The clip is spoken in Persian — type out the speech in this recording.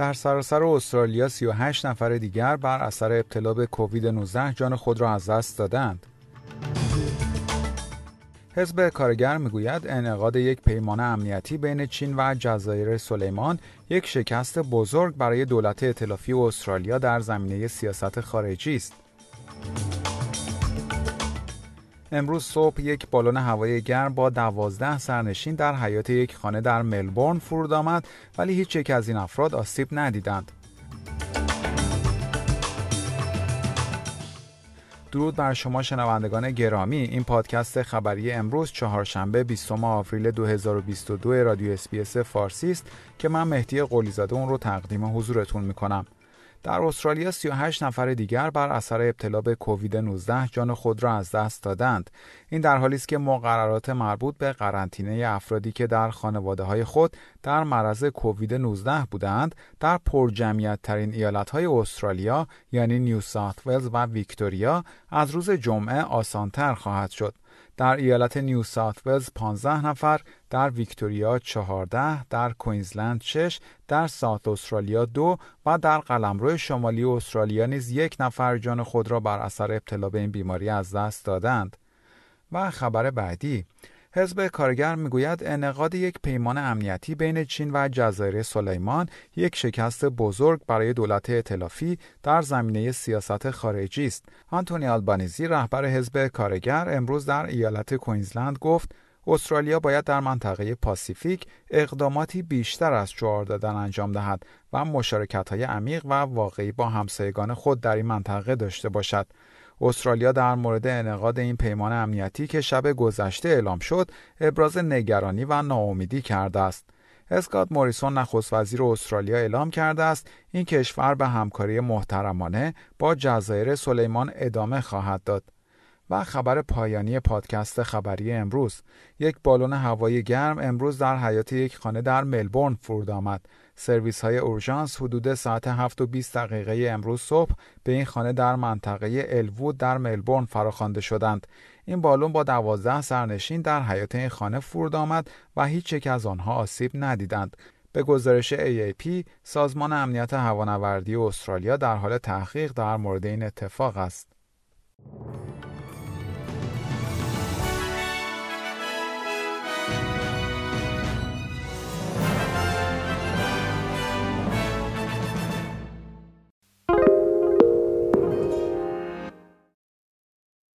در سراسر استرالیا 38 نفر دیگر بر اثر ابتلا به کووید 19 جان خود را از دست دادند. حزب کارگر می‌گوید انعقاد یک پیمان امنیتی بین چین و جزایر سلیمان یک شکست بزرگ برای دولت ائتلافی استرالیا در زمینه سیاست خارجی است. امروز صبح یک بالون هوایی گرم با دوازده سرنشین در حیات یک خانه در ملبورن فرود آمد ولی هیچ یک از این افراد آسیب ندیدند. درود بر شما شنوندگان گرامی این پادکست خبری امروز چهارشنبه 20 آوریل 2022 رادیو SBS فارسی است که من مهدی قلیزاده اون رو تقدیم حضورتون می‌کنم در استرالیا 38 نفر دیگر بر اثر ابتلا به کووید 19 جان خود را از دست دادند. این در حالی است که مقررات مربوط به قرنطینه افرادی که در خانواده های خود در معرض کووید 19 بودند در پرجمعیت ترین ایالت های استرالیا یعنی نیو ساوت ولز و ویکتوریا از روز جمعه آسانتر خواهد شد. در ایالت نیو ساوت ولز 15 نفر، در ویکتوریا 14، در کوینزلند 6، در ساوت استرالیا 2 و در قلمرو شمالی استرالیا نیز یک نفر جان خود را بر اثر ابتلا به این بیماری از دست دادند. و خبر بعدی حزب کارگر می‌گوید انعقاد یک پیمان امنیتی بین چین و جزایر سلیمان یک شکست بزرگ برای دولت ائتلافی در زمینه سیاست خارجی است. آنتونی آلبانیزی رهبر حزب کارگر امروز در ایالت کوینزلند گفت استرالیا باید در منطقه پاسیفیک اقداماتی بیشتر از جوار دادن انجام دهد و مشارکت های عمیق و واقعی با همسایگان خود در این منطقه داشته باشد. استرالیا در مورد انعقاد این پیمان امنیتی که شب گذشته اعلام شد ابراز نگرانی و ناامیدی کرده است. اسکات موریسون نخست وزیر استرالیا اعلام کرده است این کشور به همکاری محترمانه با جزایر سلیمان ادامه خواهد داد. و خبر پایانی پادکست خبری امروز یک بالون هوایی گرم امروز در حیات یک خانه در ملبورن فرود آمد سرویس های اورژانس حدود ساعت 7 و 20 دقیقه امروز صبح به این خانه در منطقه الوود در ملبورن فراخوانده شدند. این بالون با 12 سرنشین در حیات این خانه فرود آمد و هیچ یک از آنها آسیب ندیدند. به گزارش AAP، سازمان امنیت هوانوردی استرالیا در حال تحقیق در مورد این اتفاق است.